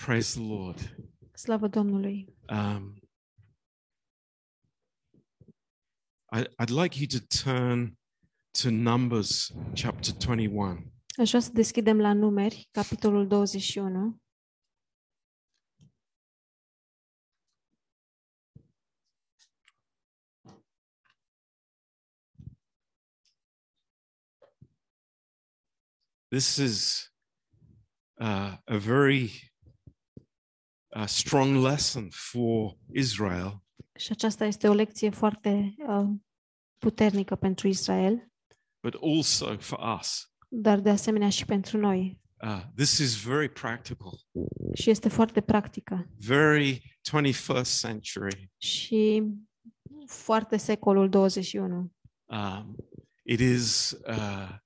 Praise the Lord. Slavă Domnului! Um, I, I'd like you to turn to Numbers chapter 21. Aș vrea să deschidem la numeri, capitolul 21. This is uh, a very uh, strong lesson for Israel Și aceasta este o lecție foarte uh, puternică pentru Israel, but also for us. dar de asemenea și pentru noi. Uh, this is very practical, Și este foarte practică very 21st century. și foarte secolul 21. Um, it is uh,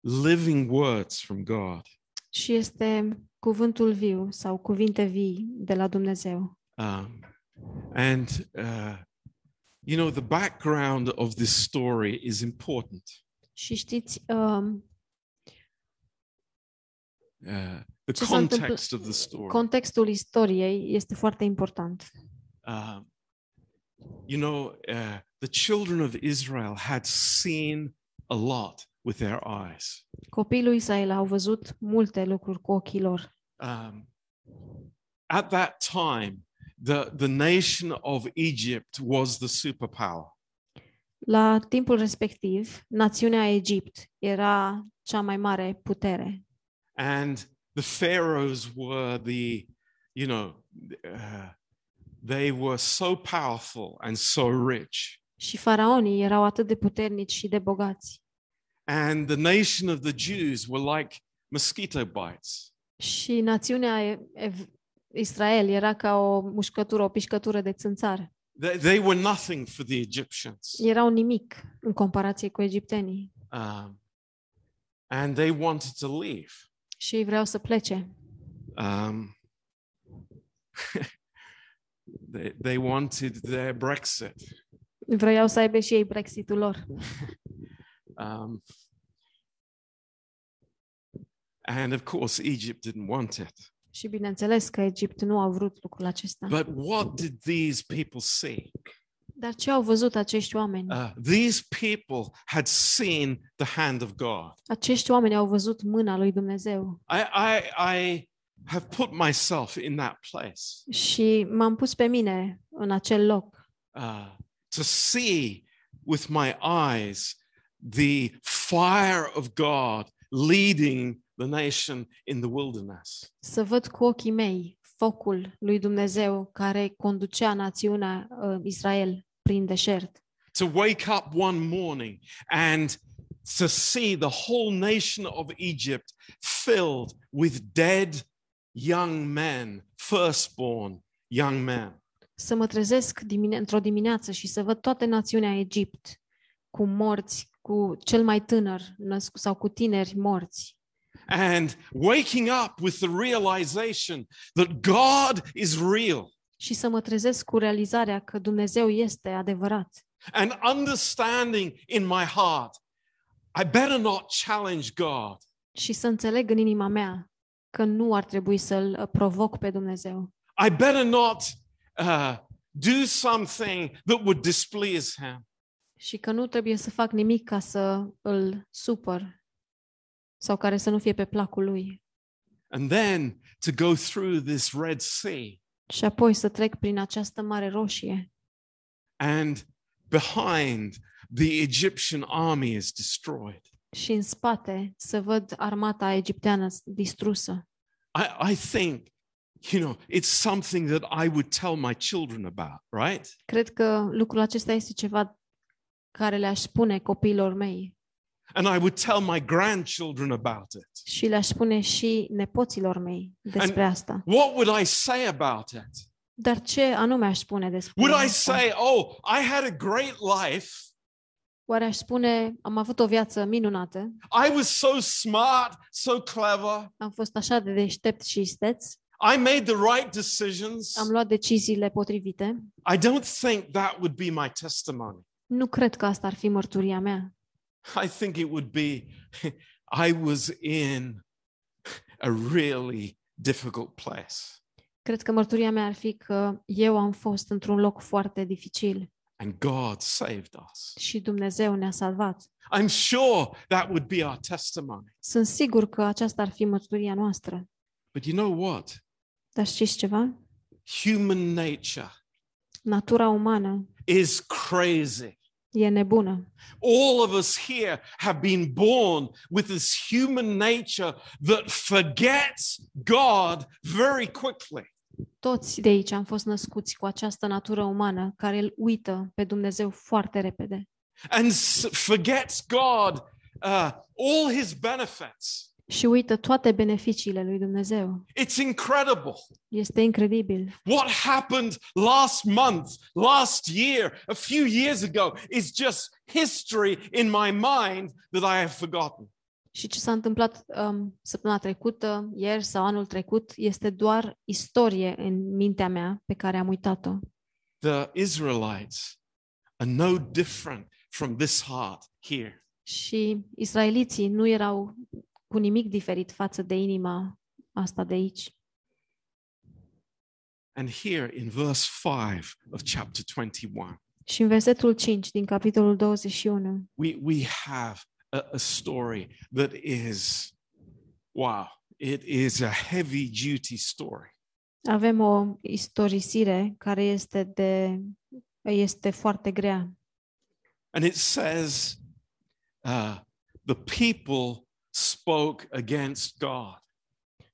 living words from God. Și este cuvântul viu sau cuvinte vii de la Dumnezeu. Um, and, uh, you know, the background of this story is important. Și știți, um, Uh, the context of the story. contextul istoriei este foarte important. Uh, you know, uh, the children of Israel had seen a lot with their eyes. Copiii lui Israel au văzut multe lucruri cu ochii lor. Um, at that time, the, the nation of Egypt was the superpower. La timpul respectiv, națiunea Egipt era cea mai mare putere And the pharaohs were the, you know, uh, they were so powerful and so rich. și faraonii erau atât de puternici și de bogați. And the nation of the Jews were like mosquito bites. Și națiunea E- Ev- Israel era ca o mușcătură, o pișcătură de țânțar. They, they were nothing for the Egyptians. Erau nimic în comparație cu egiptenii. Um, and they wanted to leave. Și ei vreau să plece. Um, they, they wanted their Brexit. Vreau să aibă și ei Brexitul lor. Um, and of course, Egypt didn't want it. Și bineînțeles că Egipt nu a vrut lucrul acesta. But what did these people see? Dar ce au văzut acești oameni? Uh, these people had seen the hand of God. Acești oameni au văzut mâna lui Dumnezeu. I, I, I have put myself in that place Și m-am pus pe mine în acel loc uh, to see with my eyes the fire of God leading the nation in the wilderness. să văd cu ochii mei focul lui Dumnezeu care conducea națiunea uh, Israel prin deșert. To wake up one morning and to see the whole nation of Egypt filled with dead young men, firstborn young men. Să mă trezesc dimine- într-o dimineață și să văd toată națiunea Egipt cu morți, cu cel mai tânăr născut sau cu tineri morți. And waking up with the realization that God is real Și să mă trezesc cu realizarea că Dumnezeu este adevărat. and understanding in my heart, I better not challenge God. Și să înțeleg în inima mea că nu ar trebui să-L uh, provoc pe Dumnezeu. I better not uh, do something that would displease Him. Și că nu trebuie să fac nimic ca să îl supăr sau care să nu fie pe placul lui. And then to go through this Red Sea Și apoi să trec prin această mare roșie and behind the Egyptian army is destroyed. și în spate să văd armata egipteană s- distrusă. I, I think, you know, it's something that I would tell my children about, right? Cred că lucrul acesta este ceva care le-aș spune copiilor mei And I would tell my grandchildren about it. și le-aș spune și nepoților mei despre asta. What would I say about it? Dar ce anume aș spune despre Would I asta? say, oh, I had a great life. Oare aș spune, am avut o viață minunată, I was so smart, so clever. am fost așa de deștept și isteț, I made the right decisions. am luat deciziile potrivite. I don't think that would be my testimony. Nu cred că asta ar fi mărturia mea. I think it would be I was in a really difficult place. Cred că mărturia mea ar fi că eu am fost într-un loc foarte dificil And God saved us. și Dumnezeu ne-a salvat. I'm sure that would be our testimony. Sunt sigur că aceasta ar fi mărturia noastră. But you know what? Dar știți ceva? Human nature Natura umană is crazy. e nebună. All of us here have been born with this human nature that forgets God very quickly. Toți de aici am fost născuți cu această natură umană care îl uită pe Dumnezeu foarte repede and s- forgets God, uh, all his benefits. Și uită toate beneficiile lui Dumnezeu. It's incredible. Este incredibil. What happened last month, last year, a few years ago is just history in my mind that I have forgotten. Și ce s-a întâmplat um, săptămâna trecută, ieri sau anul trecut, este doar istorie în mintea mea pe care am uitat-o. The Israelites are no different from this heart here. Și israeliții nu erau cu nimic diferit față de inima asta de aici. And here in verse 5 of chapter 21, Și în versetul 5 din capitolul 21 we, we have a, a story that is, wow, it is a heavy duty story. avem o istorisire care este de este foarte grea. And it says, uh, the people spoke against God.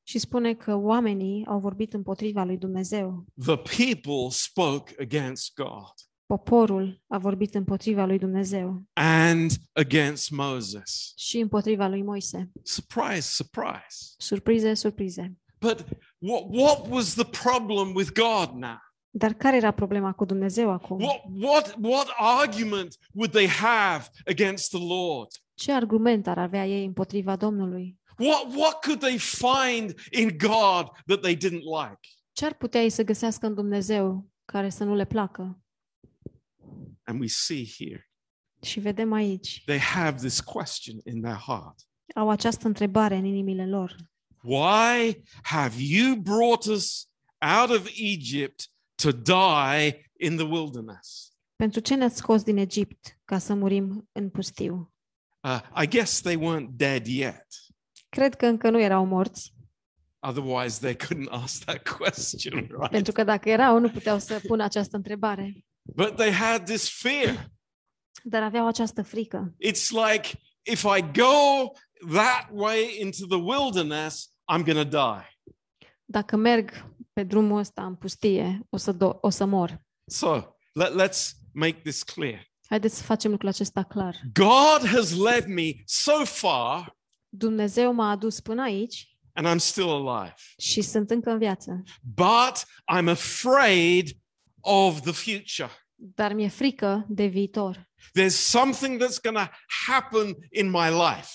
Și spune că oamenii au vorbit împotriva lui Dumnezeu. The people spoke against God Poporul a vorbit împotriva lui Dumnezeu and against Moses. și împotriva lui Moise. Surprise, surprise. Surprize, surprize. But what, what was the problem with God now? Dar care era problema cu Dumnezeu acum? What, what, what argument would they have against the Lord? Ce argument ar avea ei împotriva Domnului? What, what could they find in God that they didn't like? Ce ar putea ei să găsească în Dumnezeu care să nu le placă? And we see here, Și vedem aici, they have this question in their heart au această întrebare în inimile lor. Why have you brought us out of Egypt to die in the wilderness? Pentru ce ne-ați scos din Egipt ca să murim în pustiu? Uh, I guess they weren't dead yet. Cred că încă nu erau morți, Otherwise, they couldn't ask that question, right? pentru că dacă erau, nu puteau să pună această întrebare. But they had this fear. Dar aveau această frică. It's like if I go that way into the wilderness, I'm going to die. Dacă merg pe drumul ăsta în pustie, o să, do- o să mor. So let, let's make this clear. Haideți să facem lucrul acesta clar. God has led me so far, Dumnezeu m-a adus până aici and I'm still alive. și sunt încă în viață. But I'm afraid of the future. Dar mi-e frică de viitor. There's something that's going to happen in my life.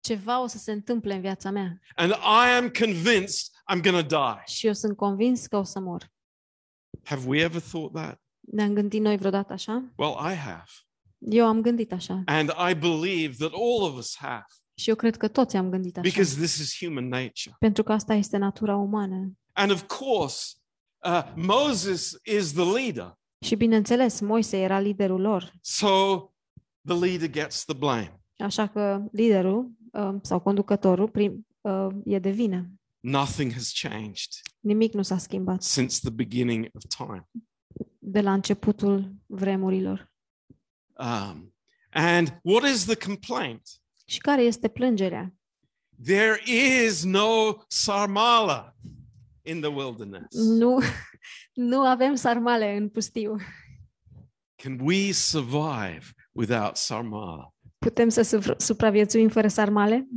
Ceva o să se întâmple în viața mea And I am convinced I'm going to die. și eu sunt convins că o să mor. Have we ever thought that? Ne-am gândit noi vreodată așa? Well, I have. Eu am gândit așa And I believe that all of us have și eu cred că toți am gândit așa. because this is human nature. Pentru că asta este natura umană. And of course, uh, Moses is the leader. Și bineînțeles, Moise era liderul lor, So the leader gets the blame. așa că liderul uh, sau conducătorul prim, uh, e de vină. Nothing has changed Nimic nu s-a schimbat since the beginning of time. De la începutul vremurilor. Um, and what is the complaint? Și care este plângerea? There is no sarmala in the wilderness. Nu, nu avem sarmale în pustiu. Can we survive without sarmala? Putem să suvr- supraviețuim fără sarmale?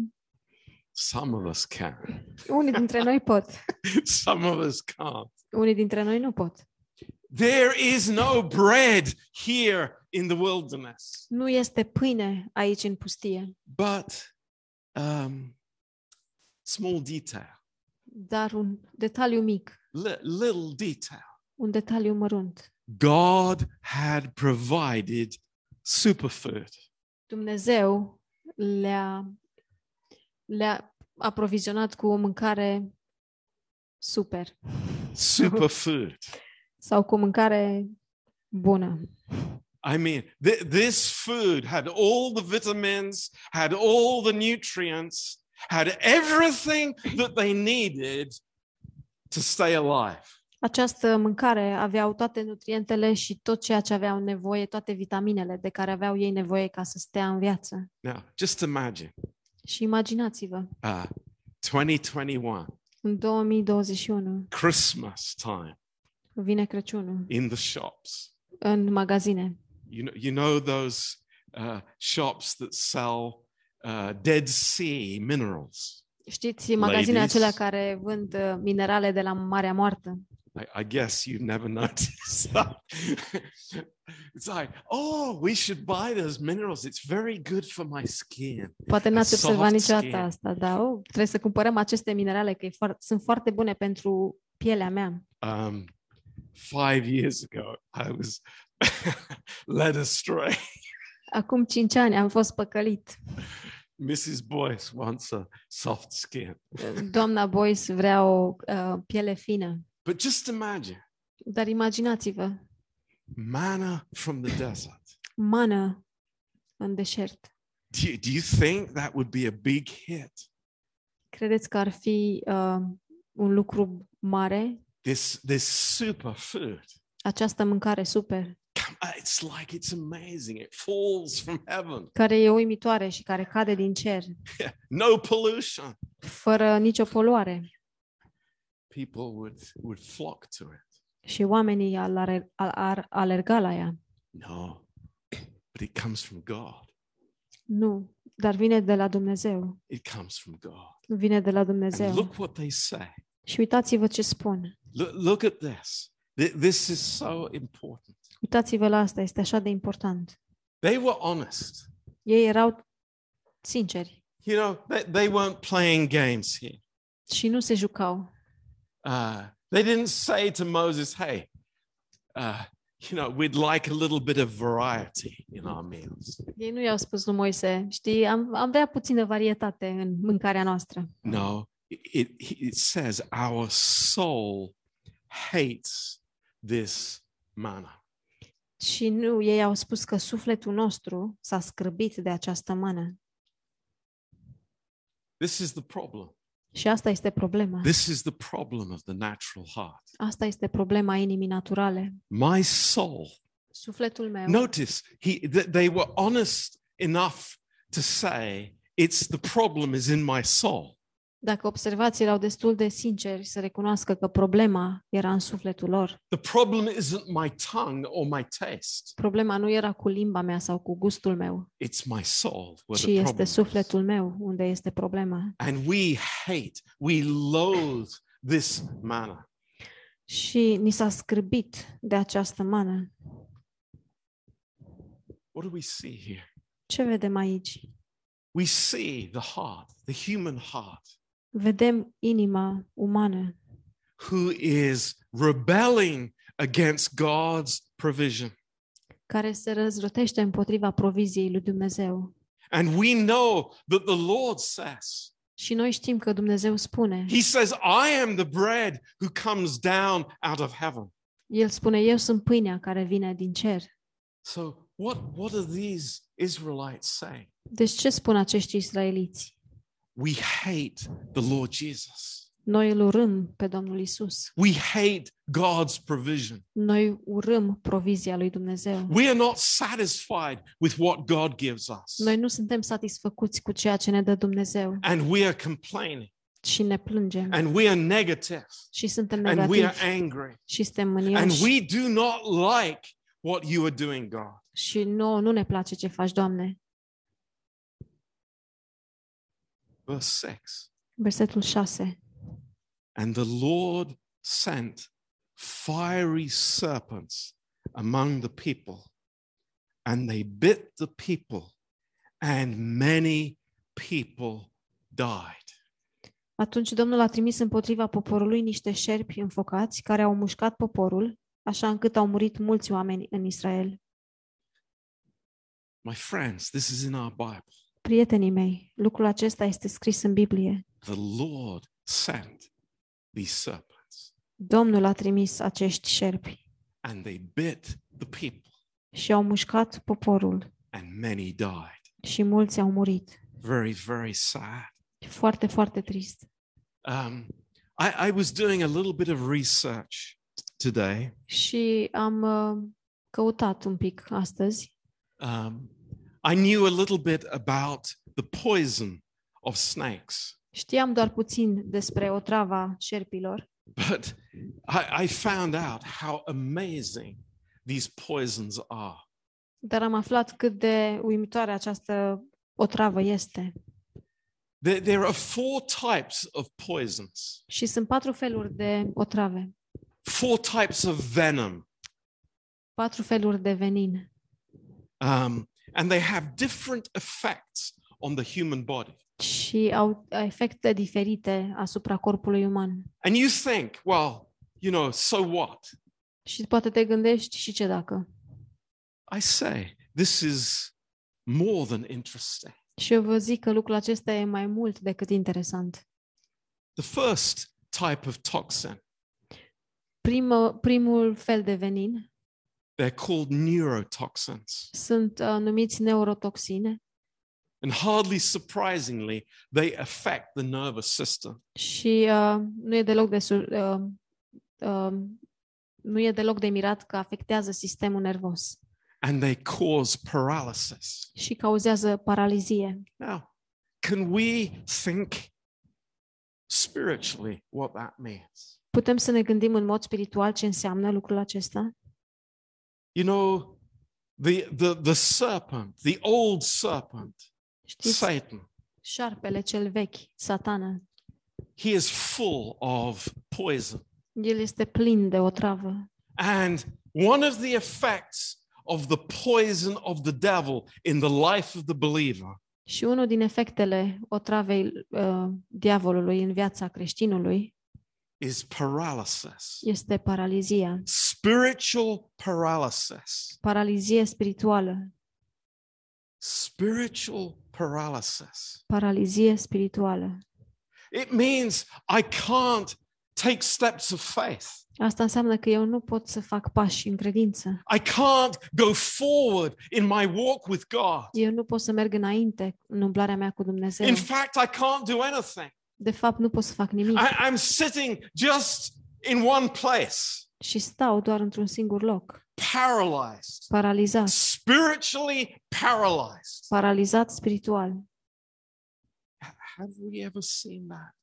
Some of us can. Unii dintre noi pot. Some of us can't. Unii dintre noi nu pot. There is no bread here in the wilderness. Nu este pâine aici în pustie, But um, small detail, dar un detaliu mic, li- little detail. un detaliu mărunt. God had provided superfood. Dumnezeu le-a, le-a aprovizionat cu o mâncare super super food. Sau cu mâncare bună. I mean, th- this food had all the vitamins, had all the nutrients, had everything that they needed to stay alive. Această mâncare aveau toate nutrientele și tot ceea ce aveau nevoie, toate vitaminele de care aveau ei nevoie ca să stea în viață. Now, just imagine Și imaginați-vă, uh, 2021, în 2021 Christmas time vine Crăciunul in the shops. în magazine. You know, you know those uh, shops that sell uh, Dead Sea minerals. Știți, magazine Ladies. acelea care vând uh, minerale de la Marea Moartă. I, I guess you never noticed that. it's like, oh, we should buy those minerals. It's very good for my skin. Poate n-ați Soft observat niciodată skin. asta, dar oh, trebuie să cumpărăm aceste minerale, că e foar- sunt foarte bune pentru pielea mea. Um, five years ago, I was led astray. Acum cinci ani am fost păcălit. Mrs. Boyce wants a soft skin. Doamna Boyce vrea o uh, piele fină. But just imagine Dar imaginați-vă, manna from the desert. mană în deșert. Do you, do you think that would be a big hit? Credeți că ar fi uh, un lucru mare? This, this super food. Această mâncare super, Come- uh, It's like it's amazing. It falls from heaven. care e uimitoare și care cade din cer, No pollution. fără nicio poluare. People would, would flock to it. Și oamenii ar, ar, ar alerga la ea. No, but it comes from God. Nu, dar vine de la Dumnezeu. It comes from God. Vine de la And Dumnezeu. look what they say. Și uitați-vă ce spun. Look, look at this. Th- This is so important. Uitați-vă la asta, este așa de important. They were honest. Ei erau sinceri You know, they, they weren't playing games here. și nu se jucau. Uh, they didn't say to Moses, hey, uh, you know, we'd like a little bit of variety in our meals. Ei nu i-au spus lui Moise, știi, am, am vrea puțină varietate în mâncarea noastră. No, it, it, it says our soul hates this manna. Și nu, ei au spus că sufletul nostru s-a scrăbit de această mană. This is the problem. Și asta este problema. This is the problem of the natural heart. Asta este problema inimii naturale. My soul. Sufletul meu. Notice he, th- they were honest enough to say, it's the problem is in my soul. Dacă observați, erau destul de sinceri să recunoască că problema era în sufletul lor. The problem isn't my tongue or my taste. Problema nu era cu limba mea sau cu gustul meu, It's my soul where ci the este problem is. sufletul meu unde este problema. And we hate, we loathe this manna. Și ni s-a scârbit de această mană. What do we see here? Ce vedem aici? We see the heart, the human heart, Vedem inima umană who is rebelling against God's provision. care se răzvrătește împotriva proviziei lui Dumnezeu. And we know that the Lord says, Și noi știm că Dumnezeu spune, He says, I am the bread who comes down out of heaven. El spune, eu sunt pâinea care vine din cer. So, what, what are these Israelites saying? Deci ce spun acești israeliți? We hate the Lord Jesus. Noi îl urâm pe Domnul Isus. We hate God's provision. Noi urâm provizia lui Dumnezeu. We are not satisfied with what God gives us. Noi nu suntem satisfăcuți cu ceea ce ne dă Dumnezeu And we are complaining. și ne plângem And we are negative. și suntem And we negativi are angry. și suntem And mânioși we do not like what you are doing, God. și nu, nu ne place ce faci, Doamne. Verse 6. Versetul 6. And the Lord sent fiery serpents among the people, and they bit the people, and many people died. Atunci Domnul a trimis împotriva poporului niște șerpi înfocați care au mușcat poporul, așa încât au murit mulți oameni în Israel. My friends, this is in our Bible. Prietenii mei, lucrul acesta este scris în Biblie. The Lord sent these serpents. Domnul a trimis acești șerpi and they bit the people, și au mușcat poporul and many died. și mulți au murit. Very, very sad. Foarte, foarte trist. Um, I, I was doing a little bit of research t- today. Și am uh, căutat un pic astăzi Um, I knew a little bit about the poison of snakes, Știam doar puțin despre otrava șerpilor, but I, I found out how amazing these poisons are. dar am aflat cât de uimitoare această otravă este. There, there are four types of poisons, Și sunt patru feluri de otrave, four types of venom, patru feluri de venin. um, and they have different effects on the human body. și au efecte diferite asupra corpului uman. And you think, well, you know, so what? Și poate te gândești și ce dacă. I say, this is more than interesting. Și eu vă zic că lucrul acesta e mai mult decât interesant. The first type of toxin, Primă, primul fel de venin they're called neurotoxins. sunt uh, numiți neurotoxine And hardly surprisingly, they affect the nervous system. și uh, nu e deloc de sur, uh, uh, nu e deloc de mirat că afectează sistemul nervos and they cause paralysis. și cauzează paralizie. Now, can we think spiritually what that means? Putem să ne gândim în mod spiritual ce înseamnă lucrul acesta? You know, the, the, the serpent, the old serpent, Știți, Satan, șarpele cel vechi, satana, he is full of poison. el este plin de otravă. And one of the effects of the poison of the devil in the life of the believer Și unul din efectele otravei uh, diavolului în viața creștinului is paralysis, este paralizia, spiritual paralysis. paralizie spirituală, Spiritual paralysis. paralizie spirituală. It means I can't take steps of faith. Asta înseamnă că eu nu pot să fac pași în credință. I can't go forward in my walk with God. Eu nu pot să merg înainte în umblarea mea cu Dumnezeu. In fact, I can't do anything. De fapt, nu pot să fac nimic I, I'm sitting just in one place, și stau doar într-un singur loc, paralyzed, paralizat, spiritually paralyzed. paralizat spiritual. Have we ever seen that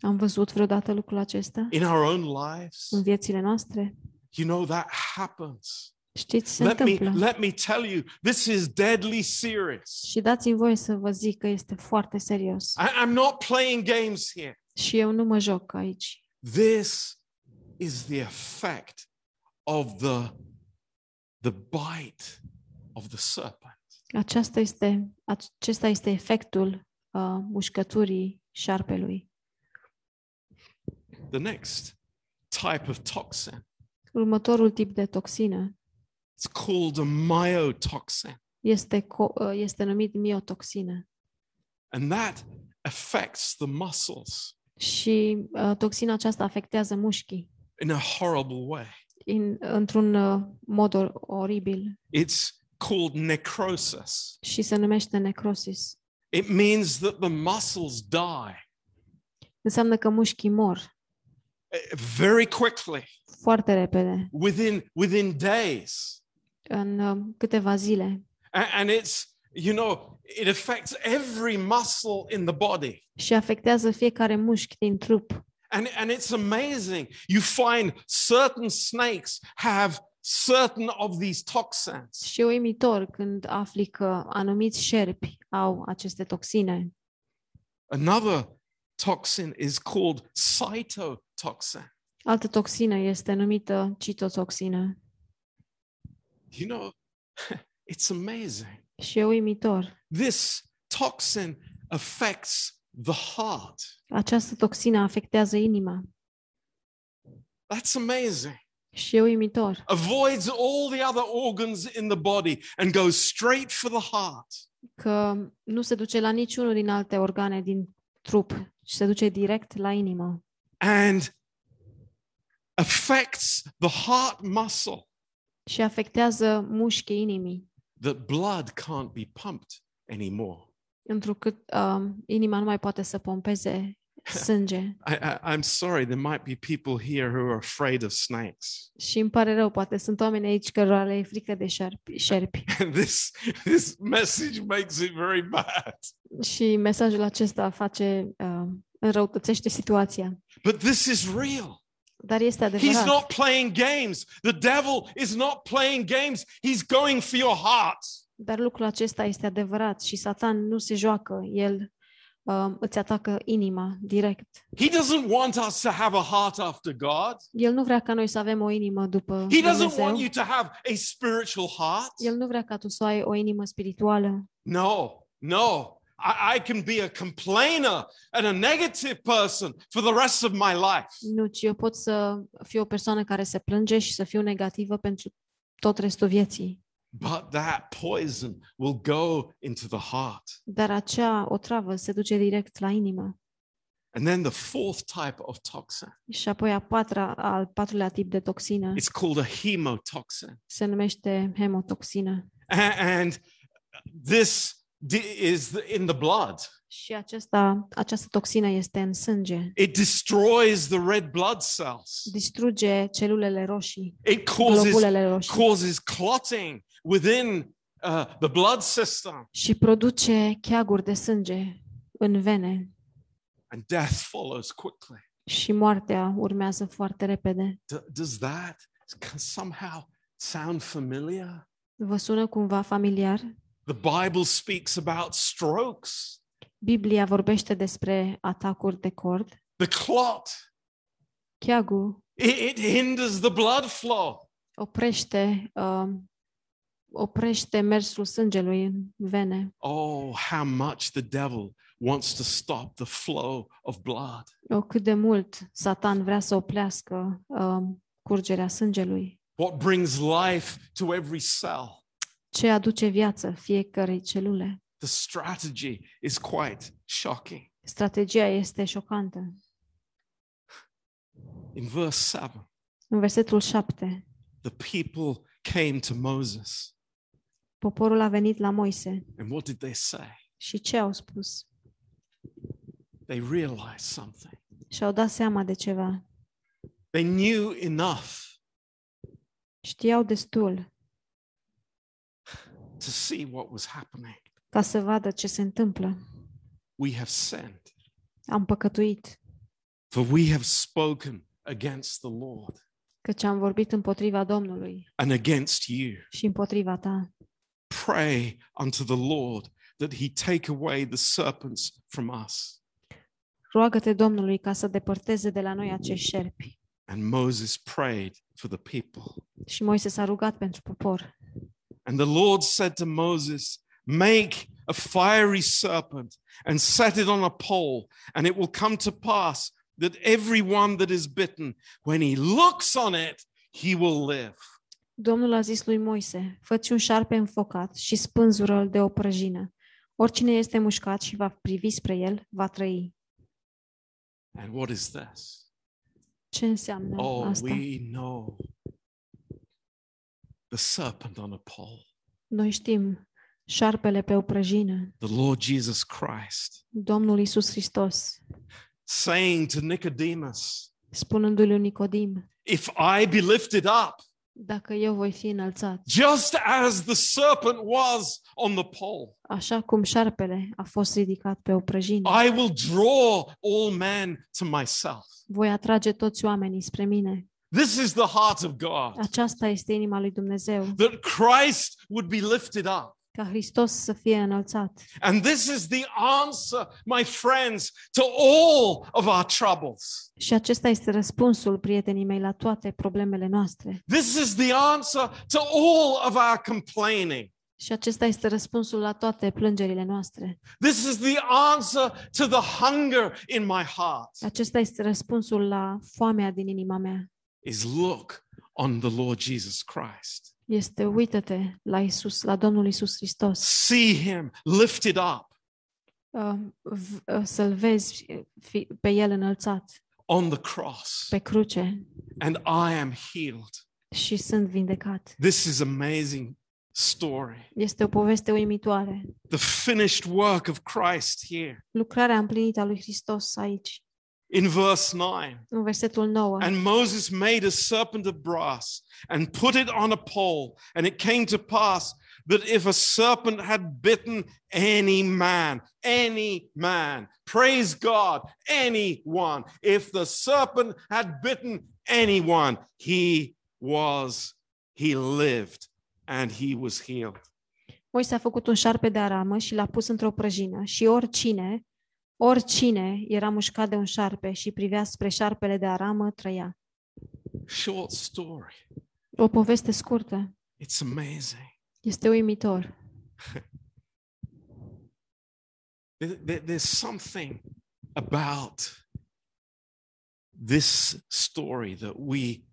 Am văzut vreodată lucrul acesta in our own lives? în viețile noastre? You know, that happens. Știți, se Let me, întâmplă. let me tell you, this is deadly serious. Și dați-mi voie să vă zic că este foarte serios. I, I'm not playing games here. Și eu nu mă joc aici. This is the effect of the, the bite of the serpent. Aceasta este, acesta este efectul uh, mușcăturii șarpelui. The next type of toxin, Următorul tip de toxină it's called a myotoxin. este, co- uh, este numit miotoxină. And that affects the muscles Și uh, toxina aceasta afectează mușchii in a horrible way. in, într-un uh, mod oribil It's called necrosis. și se numește necrosis. It means that the muscles die Înseamnă că mușchii mor eh, very quickly, foarte repede, within, within days. în uh, câteva zile. A- And it's, you know, it affects every muscle in the body. Și afectează fiecare mușchi din trup. And, and it's amazing. You find certain snakes have certain of these toxins. Și e uimitor când afli că anumiți șerpi au aceste toxine. Another toxin is called cytotoxin. Altă toxină este numită citotoxină. You know, it's amazing. Și e uimitor. This toxin affects the heart. Această toxină afectează inima. That's amazing. Și e uimitor. Avoids all the other organs in the body and goes straight for the heart. Că nu se duce la niciunul din alte organe din trup, ci se duce direct la inimă. And affects the heart muscle și afectează mușchii inimii, that blood can't be pumped anymore. Întrucât um, inima nu mai poate să pompeze sânge. I, I, I'm sorry, there might be people here who are afraid of snakes. Și îmi pare rău, poate sunt oameni aici cărora le e frică de șerpi. șerpi. And this, this message makes it very bad. Și mesajul acesta face, uh, înrăutățește situația. But this is real. Dar este He's adevărat. not playing games. The devil is not playing games. He's going for your heart. Dar lucrul acesta este adevărat și Satan nu se joacă. El um, îți atacă inima direct. He doesn't want us to have a heart after God. El nu vrea ca noi să avem o inimă după He doesn't Dumnezeu. want you to have a spiritual heart. El nu vrea ca tu să ai o inimă spirituală. No, no. I, I can be a complainer and a negative person for the rest of my life. Nu, ci eu pot să fiu o persoană care se plânge și să fiu negativă pentru tot restul vieții. But that poison will go into the heart. Dar acea otravă se duce direct la inimă. And then the fourth type of toxin, Și apoi a patra, al patrulea tip de toxină it's called a hemotoxin. se numește hemotoxină. A- And this di- is in the blood. Și acesta, această toxină este în sânge. It destroys the red blood cells. Distruge celulele roșii, It causes, globulele roșii causes clotting within uh, the blood system, și produce cheaguri de sânge în vene and death follows quickly. și moartea urmează foarte repede. D- does that somehow sound familiar? Vă sună cumva familiar? The Bible speaks about strokes, Biblia vorbește despre atacuri de cord. the clot. Cheagul It, it hinders the blood flow. oprește, um, oprește mersul sângelui în vene. Oh, how much the devil wants to stop the flow of blood. O, cât de mult Satan vrea să oplească um, curgerea sângelui. What brings life to every cell. Ce aduce viață fiecărei celule. The strategy is quite shocking. Strategia este șocantă. In verse 7, În versetul 7, the people came to Moses. Poporul a venit la Moise And what did they say? și ce au spus? They realized something. Și-au dat seama de ceva. They knew enough Știau destul to see what was happening. ca să vadă ce se întâmplă. We have sinned, Am păcătuit, for we have spoken against the Lord căci am vorbit împotriva Domnului and against you. și împotriva ta. Pray unto the Lord that he take away the serpents from us. Roagă-te Domnului ca să depărteze de la noi acești șerpi. And Moses prayed for the people. Și Moise s-a rugat pentru popor. And the Lord said to Moses, Make a fiery serpent and set it on a pole, and it will come to pass that everyone that is bitten, when he looks on it, he will live. Domnul a zis lui Moise, fă un șarpe înfocat și spânzură-l de o prăjină. Oricine este mușcat și va privi spre el, va trăi. And what is this? Ce înseamnă Oh, asta? we know the serpent on a pole, Noi știm șarpele pe o prăjină, the Lord Jesus Christ, Domnul Isus Hristos, saying to Nicodemus, spunându-i lui Nicodim, If I be lifted up, dacă eu voi fi înălțat, just as the serpent was on the pole, așa cum șarpele a fost ridicat pe o prăjină, I will draw all men to myself. voi atrage toți oamenii spre mine. This is the heart of God, Aceasta este inima lui Dumnezeu, that Christ would be lifted up. Ca Hristos să fie înălțat. And this is the answer, my friends, to all of our troubles. Și acesta este răspunsul, prietenii mei, la toate problemele noastre. This is the answer to all of our complaining. Și acesta este răspunsul la toate plângerile noastre. This is the answer to the hunger in my heart. Acesta este răspunsul la foamea din inima mea. Is look on the Lord Jesus Christ. Este uită-te la Isus, la Domnul Isus Hristos. See him lifted up. Uh, v- uh, Să-l vezi fi- pe El înălțat. on the cross pe cruce and I am healed. și sunt vindecat. This is amazing story. Este o poveste uimitoare. The finished work of Christ here Lucrarea împlinită a lui Hristos aici, in verse 9. în versetul 9. And Moses made a serpent of brass and put it on a pole. And it came to pass that if a serpent had bitten any man, any man, praise God, anyone, if the serpent had bitten anyone, he was, he lived and he was healed. Moise a făcut un șarpe de aramă și l-a pus într-o prăjină și oricine, oricine era mușcat de un șarpe și privea spre șarpele de aramă, trăia. Short story. O poveste scurtă. It's amazing. Este uimitor. There- there- there's something about this story that we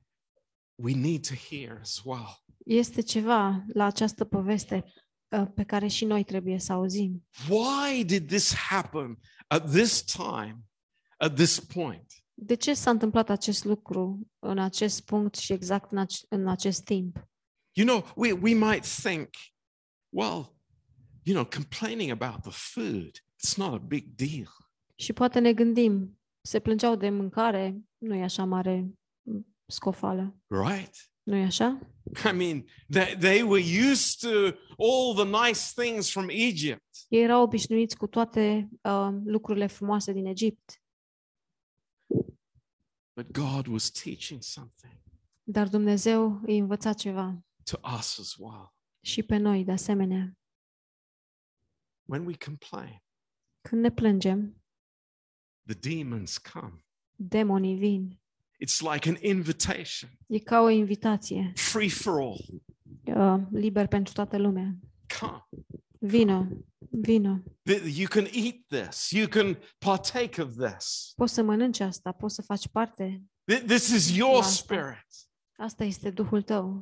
we need to hear as well. Este ceva la această poveste uh, pe care și noi trebuie să auzim. Why did this happen at this time, at this point? De ce s-a întâmplat acest lucru în acest punct și exact în, ac- în acest timp? You know, we, we might think, well, you know, complaining about the food, it's not a big deal. Și poate ne gândim, se plângeau de mâncare, nu e așa mare scofală, Right? Nu e așa? I mean, they, they were used to all the nice things from Egypt. Ei erau obișnuiți cu toate uh, lucrurile frumoase din Egipt, But God was teaching something dar Dumnezeu îi învăța ceva to us as well. și pe noi de asemenea. When we complain, Când ne plângem, the demons come. demonii vin. It's like an invitation, E ca o invitație, free for all. uh, liber pentru toată lumea. Come. Vino, vino. Th- You can eat this. You can partake of this. Poți să mănânci asta, poți să faci parte. Th- This is your Asta. spirit. Asta este Duhul tău.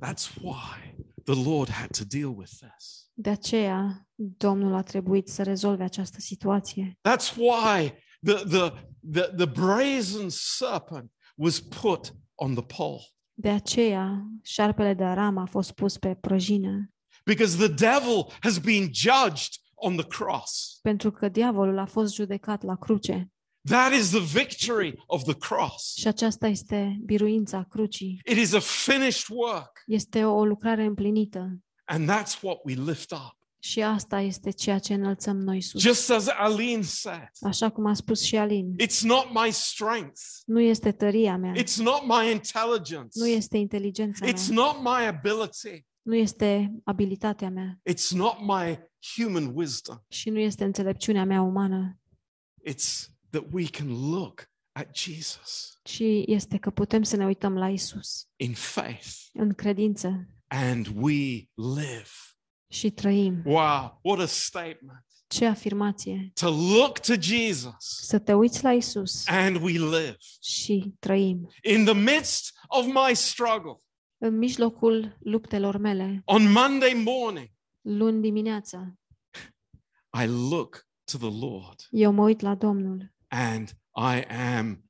That's why the Lord had to deal with this. De aceea, Domnul a trebuit să rezolve această situație. That's why the, the, the, the brazen serpent was put on the pole. De aceea, șarpele de aram a fost pus pe prăjină, Because the devil has been judged on the cross. pentru că diavolul a fost judecat la cruce. That is the victory of the cross. Și aceasta este biruința crucii. It is a finished work. Este o lucrare împlinită. And that's what we lift up. Și asta este ceea ce înălțăm noi sus. Just as Aline said, Așa cum a spus și Alin. it's not my strength, Nu este tăria mea. it's not my intelligence, Nu este inteligența it's mea. not my ability, Nu este abilitatea mea. it's not my human wisdom. Și nu este înțelepciunea mea umană. It's that we can look at Jesus Ci este că putem să ne uităm la Isus in faith în credință and we live. Și trăim. Wow, what a statement. Ce afirmație! To look to Jesus Să te uiți la Isus and we live. și trăim. In the midst of my struggle, În mijlocul luptelor mele, on Monday morning, luni dimineața, I look to the Lord eu mă uit la Domnul and I am,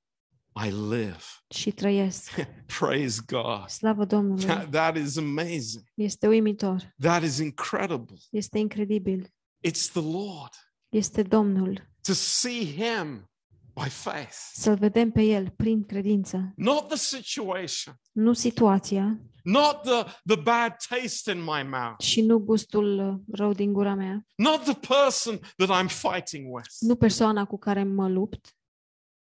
I live. și trăiesc. Praise God. Slavă Domnului! That, that is amazing. Este uimitor, That is incredible. este incredibil. It's the Lord. Este Domnul. To see Him by faith, Să-L vedem pe El prin credință. not the situation, Nu situația not the, the bad taste in my mouth, și nu gustul uh, rău din gura mea. not the person that I'm fighting with, Nu persoana cu care mă lupt,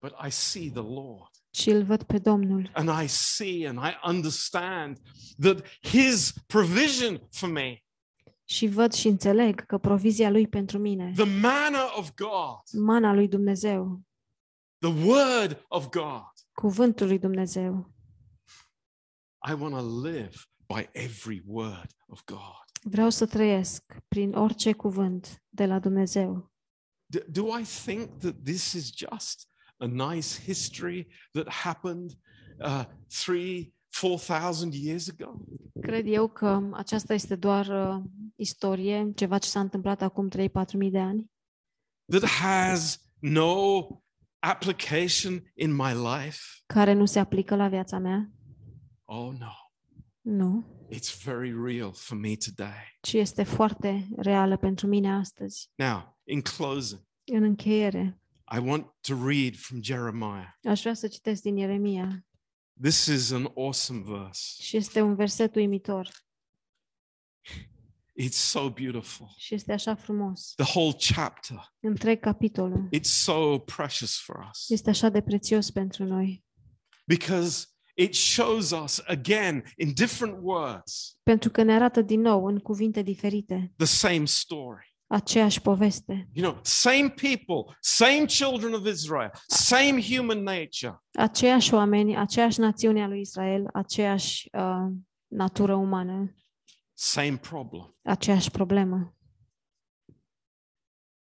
but I see the Lord. ci îl văd pe Domnul. And I see and I understand that His provision for me, Și văd și înțeleg că provizia Lui pentru mine, the manner of God, mana lui Dumnezeu, the Word of God, cuvântul lui Dumnezeu, I want to live by every word of God. vreau să trăiesc prin orice cuvânt de la Dumnezeu. Do, do I think that this is just a nice history that happened uh, three, four thousand years ago? Cred eu că aceasta este doar uh, istorie, ceva ce s-a întâmplat acum 3-4 mii de ani, That has no application in my life? care nu se aplică la viața mea? Oh no, Nu, it's very real for me today. ci este foarte reală pentru mine astăzi. Now, in closing, În încheiere, I want to read from Jeremiah. aș vrea să citesc din Ieremia This is an awesome verse. și este un verset uimitor It's so beautiful. și este așa frumos. The whole chapter, Întreg capitolul it's so precious for us este așa de prețios pentru noi, because it shows us again in different words pentru că ne arată din nou în cuvinte diferite the same story. Aceeași poveste, You know, same people, same children of Israel, same human nature, aceiași oameni, aceeași națiune a lui Israel, aceeași uh, natură umană, same problem. aceeași problemă.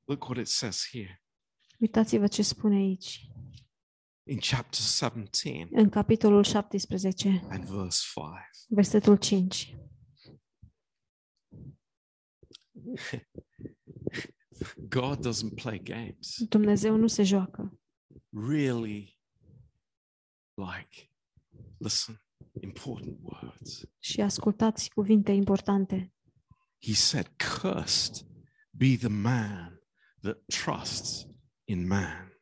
Look what it says here Uitați-vă ce spune aici, in chapter 17 în capitolul 17, and verse 5. versetul 5. God doesn't play games. Dumnezeu nu se joacă. Really, like, listen, important words. Și ascultați cuvinte importante. He said, Cursed be the man that trusts in man.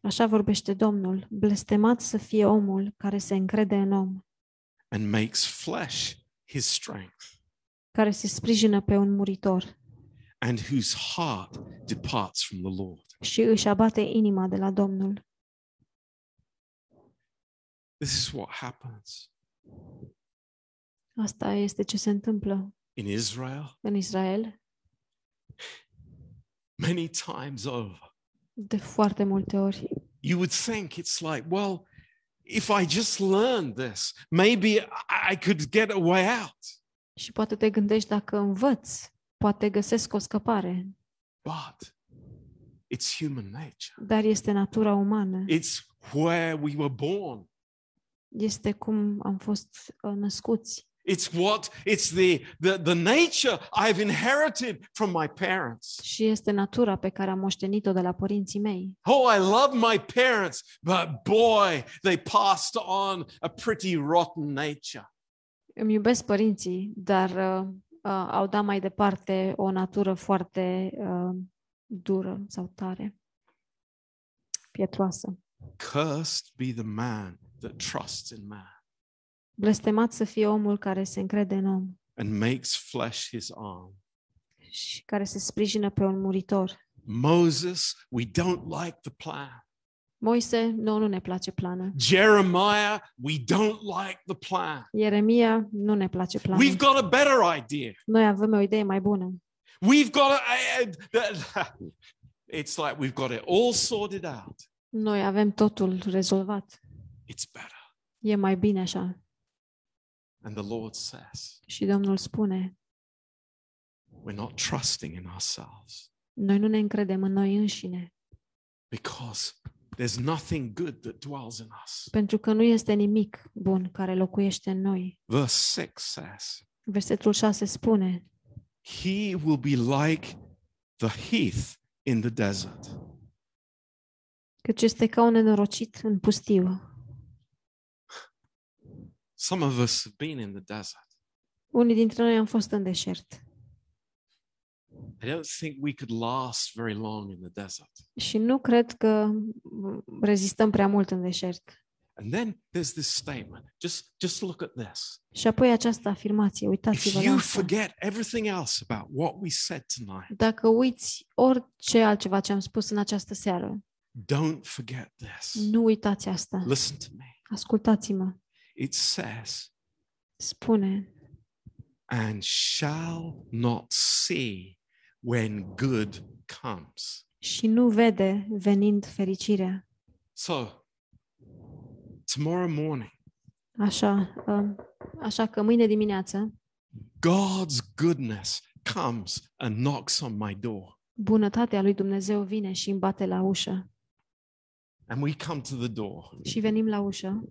Așa vorbește Domnul, blestemat să fie omul care se încrede în om, and makes flesh his strength, care se sprijină pe un muritor and whose heart departs from the Lord. și își abate inima de la Domnul. This is what happens Asta este ce se întâmplă in Israel în Israel many times over. de foarte multe ori. You would think it's like, well, if I just learned this, maybe I I could get a way out. Și poate te gândești dacă învăț, poate găsesc o scăpare, But it's human nature. dar este natura umană. It's where we were born. Este cum am fost uh, născuți. It's what it's the, the the nature I've inherited from my parents. Și este natura pe care am moștenit-o de la părinții mei. Oh, I love my parents, but boy, they passed on a pretty rotten nature. Îmi iubesc părinții, dar uh, uh, au dat mai departe o natură foarte uh, dură sau tare, pietroasă. Cursed be the man that trusts in man Blestemat să fie omul care se încrede în om and makes flesh his arm. și care se sprijină pe un muritor. Moses, we don't like the plan. Moise, nu, nu ne place plană. Jeremiah, we don't like the plan. Ieremia, nu ne place plană. We've got a better idea. Noi avem o idee mai bună. We've got a, it's like we've got it all sorted out. Noi avem totul rezolvat. It's better. E mai bine așa. And the Lord says, Și Domnul spune, we're not trusting in ourselves noi nu ne încredem în noi înșine, because there's nothing good that dwells in us. pentru că nu este nimic bun care locuiește în noi. Verse 6 says, Versetul 6 spune, He will be like the heath in the desert. căci este ca un nenorocit în pustiu. Some of us have been in the desert. Unii dintre noi am fost în deșert I don't think we could last very long in the desert. și nu cred că mm, rezistăm prea mult în deșert. And then there's this statement. Just, just look at this. Și apoi această afirmație, If uitați-vă la you asta. forget everything else about what we said tonight, Dacă uiți orice altceva ce am spus în această seară, don't forget this. nu uitați asta. Listen to me. Ascultați-mă. It says, Spune, and shall not see when good comes. și nu vede venind fericirea. So, tomorrow morning, Așa, um, așa că mâine dimineață, God's goodness comes and knocks on my door. bunătatea lui Dumnezeu vine și îmi bate la ușă. And we come to the door Și venim la ușă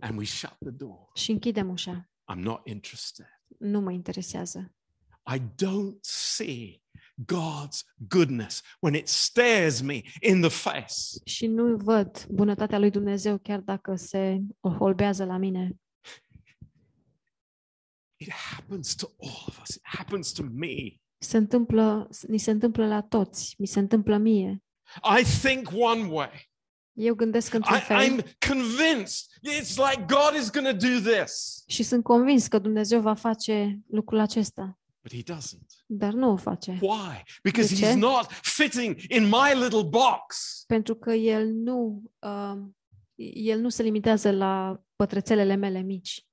and we shut the door. și închidem ușa. I'm not interested. Nu mă interesează. I don't see God's goodness when it stares me in the face. Și nu văd bunătatea lui Dumnezeu chiar dacă se holbează la mine. It happens to all of us. It happens to me. Se întâmplă, ni se întâmplă la toți, mi se întâmplă mie. I think one way. Eu gândesc într-un I, fel I'm convinced it's like God is going to do this, și sunt convins că Dumnezeu va face lucrul acesta, but He doesn't. dar nu o face. Why? Because De ce? He's not fitting in my little box. Pentru că el nu, uh, el nu se limitează la pătrățelele mele mici.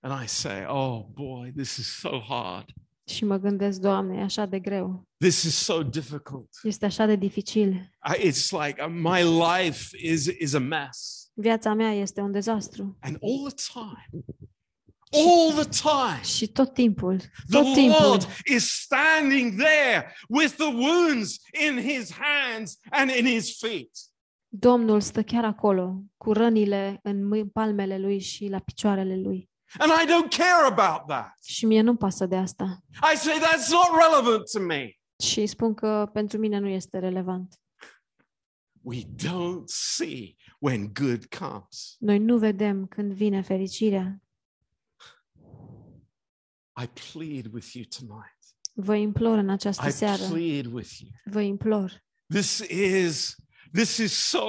And I say, oh boy, this is so hard. Și mă gândesc, Doamne, e așa de greu, This is so difficult. este așa de dificil. I, it's like uh, my life is, is a mess. Viața mea este un dezastru. And all the time, all the time, Și tot timpul, the tot timpul, Lord is standing there with the wounds in his hands and in his feet. Domnul stă chiar acolo, cu rănile în mâ- palmele lui și la picioarele lui. And I don't care about that. Și mie nu pasă de asta. I say that's not relevant to me. Și îi spun că pentru mine nu este relevant. We don't see when good comes. Noi nu vedem când vine fericirea. I plead with you tonight. Vă implor în această I seară, plead with you. vă implor. This is this is so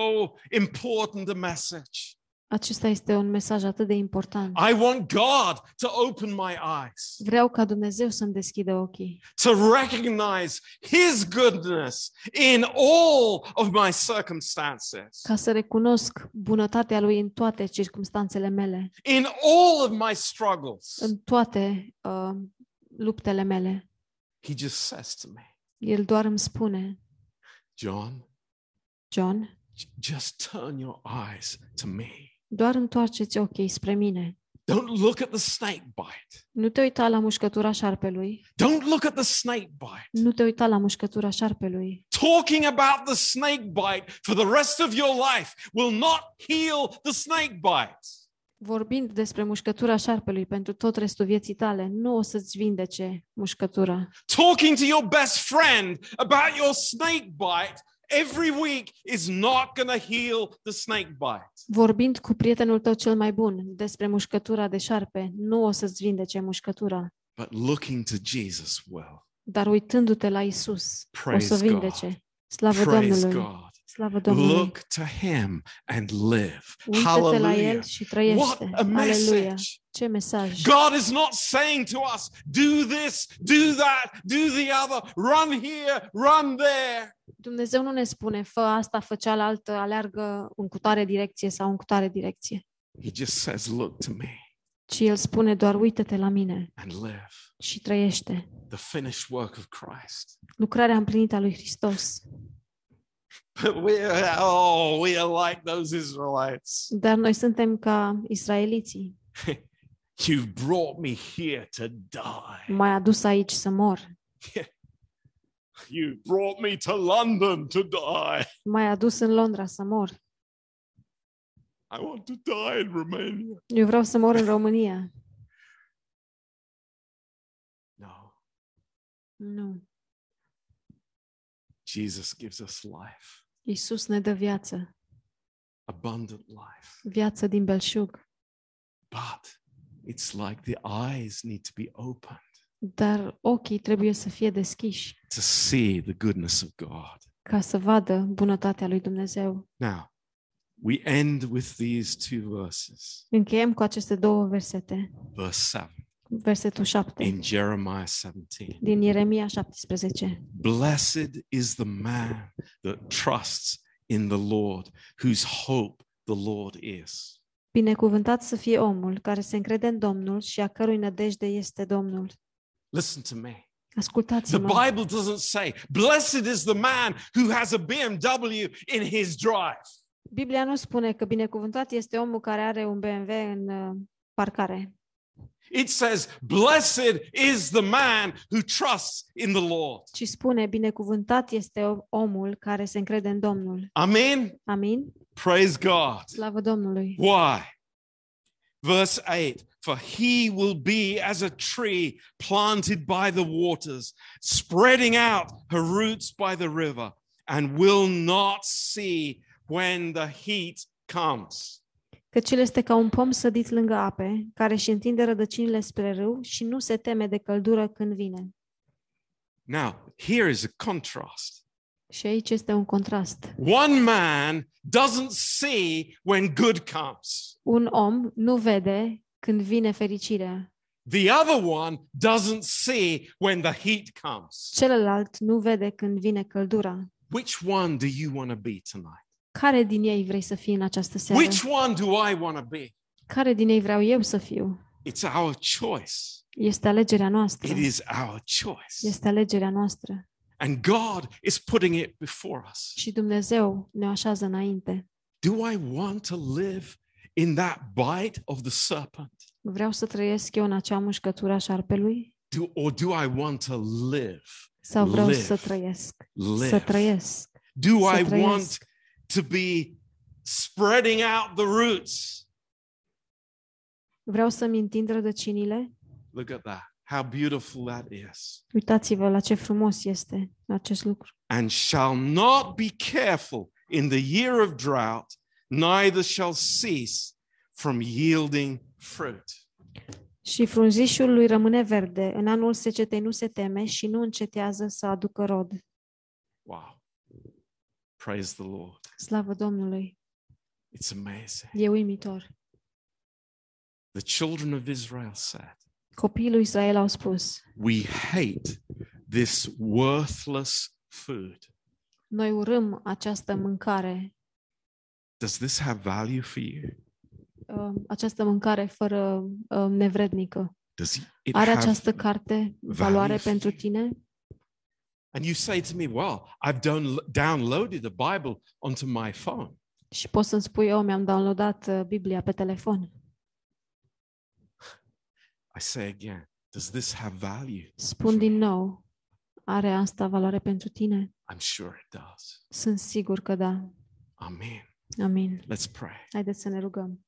important a message. Acesta este un mesaj atât de important. I want God to open my eyes, Vreau ca Dumnezeu să-mi deschidă ochii, to recognize his goodness in all of my circumstances, ca să recunosc bunătatea Lui în toate circumstanțele mele, in all of my struggles. în toate uh, luptele mele. He just says to me, El doar îmi spune, John, John, j- just turn your eyes to me. Doar întoarceți ochii spre mine. Don't look at the snake bite. Nu te uita la mușcătura șarpelui, Don't look at the snake bite. nu te uita la mușcătura șarpelui. Talking about the snake bite for the rest of your life will not heal the snake bite. Vorbind despre mușcătura șarpelui pentru tot restul vieții tale, nu o să-ți vindece mușcătura. Talking to your best friend about your snake bite every week is not going to heal the snake bite. Vorbind cu prietenul tău cel mai bun despre mușcătura de șarpe, nu o să-ți vindece mușcătura, But looking to Jesus will. dar uitându-te la Isus, o Praise să God. vindece. Slavă Praise Domnului! God. Slavă Domnului! Look to him and live. Uită-te la Hallelujah. El și What trăiește. a Aleluia! message. Ce mesaj! God is not saying to us, do this, do that, do the other, run here, run there. Dumnezeu nu ne spune, fă asta, fă cealaltă, aleargă în cutare direcție sau în cutare direcție, He just says, look to me ci El spune doar uită-te la mine and live. și trăiește. The finished work of Christ. Lucrarea împlinită a lui Hristos. But we are, oh, we are like those Israelites. Dar noi suntem ca israeliții. You've brought me here to die. M-ai adus aici să mor. You brought me to London to die. M-ai adus în Londra să mor. I want to die in Romania. Eu vreau să mor în România. No, Nu. Jesus gives us life, Iisus ne dă viață. abundant life. Viață din belșug. But it's like the eyes need to be opened Dar ochii trebuie să fie deschiși to see the goodness of God. ca să vadă bunătatea lui Dumnezeu. Now, we end with these two verses. Încheiem cu aceste două versete. Verse 7 Versetul 7 in Jeremiah 17. din Ieremia 17. Blessed is the man that trusts in the Lord, whose hope the Lord is. Binecuvântat să fie omul care se încrede în Domnul și a cărui nădejde este Domnul. Listen to me. The Ascultați-mă. Bible doesn't say, Blessed is the man who has a BMW in his drive. Biblia nu spune că binecuvântat este omul care are un BMW în uh, parcare. It says, Blessed is the man who trusts in the Lord. ci spune, binecuvântat este omul care se încrede în Domnul. Amen. Amin? Praise God. Slavă Domnului! Why? Verse 8 For he will be as a tree planted by the waters, spreading out her roots by the river, and will not see when the heat comes. Căci el este ca un pom sădit lângă ape, care își întinde rădăcinile spre râu și nu se teme de căldură când vine. Now, here is a contrast. Și aici este un contrast. One man doesn't see when good comes. Un om nu vede când vine fericirea. The other one doesn't see when the heat comes. Celălalt nu vede când vine căldura. Which one do you want to be tonight? Care din ei vrei să fii în această seară? Which one do I want to be? Care din ei vreau eu să fiu? It's our choice. Este alegerea noastră. It is our choice. Este alegerea noastră. And God is putting it before us. Și Dumnezeu ne așează înainte. Do I want to live in that bite of the serpent? Vreau să trăiesc eu în acea mușcătură a șarpelui? Do, or do I want to live? Sau vreau Live. să trăiesc? Live. Să trăiesc. Do Să I want trăiesc. To be spreading out the roots? Vreau să-mi întind rădăcinile? Look at that. How beautiful that is. Uitați-vă la ce frumos este acest lucru. And shall not be careful in the year of drought, neither shall cease from yielding fruit. Și frunzișul lui rămâne verde. În anul secetei nu se teme și nu încetează să aducă rod. Wow. Praise the Lord. Slavă Domnului! It's amazing. E uimitor. The children of Israel said, Copiii lui Israel au spus, We hate this worthless food. noi urâm această mâncare, Does this have value for you? uh, această mâncare fără uh, nevrednică. Does it Are have această carte valoare value for pentru you? tine? And you say to me, Well, I've done, downloaded the Bible onto my phone. Și poți să-mi spui, eu mi-am downloadat uh, Biblia pe telefon. I say again, does this have value? Spun din nou, are asta valoare pentru tine? I'm sure it does. Sunt sigur că da. Amen. Amin. Let's pray. Haideți să ne rugăm.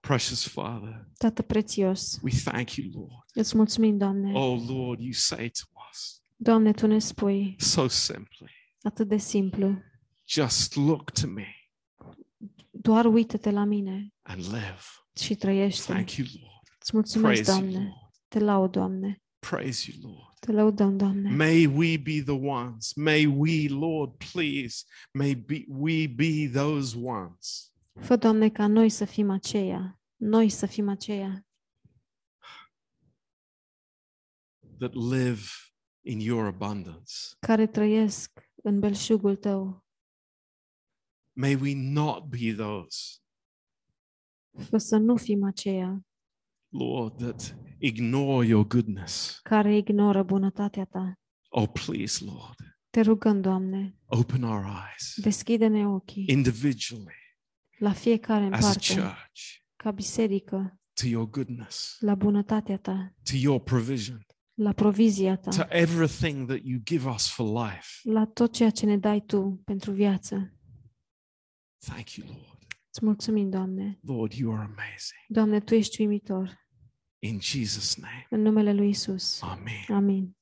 Precious Father, Tată prețios, we thank you, Lord. îți mulțumim, Doamne. Oh, Lord, you say to Doamne, Tu ne spui so simply, atât de simplu, just look to me doar uită-te la mine and live. și trăiește. Thank you, Lord. Îți mulțumesc, Praise you, Doamne. Lord. Te laud, Doamne. Praise you, Lord. Te laudăm, Doamne. May we be the ones. May we, Lord, please, may be, we be those ones Fă, Doamne, ca noi să fim aceia. Noi să fim aceia that live in your abundance. care trăiesc în belșugul Tău. May we not be those, Fă să nu fim aceia Lord, that ignore your goodness. care ignoră bunătatea Ta. Oh, please, Lord, Te rugăm, Doamne, open our eyes deschide-ne ochii individually la fiecare în as a parte, church ca biserică, to your goodness, la bunătatea Ta, to your provision, la provizia to Ta, everything that you give us for life. la tot ceea ce ne dai Tu pentru viață. Thank you, Lord. Îți mulțumim, Doamne. Lord, you are amazing. Doamne, Tu ești uimitor. In Jesus' name, În numele Lui Isus. Amen. Amin.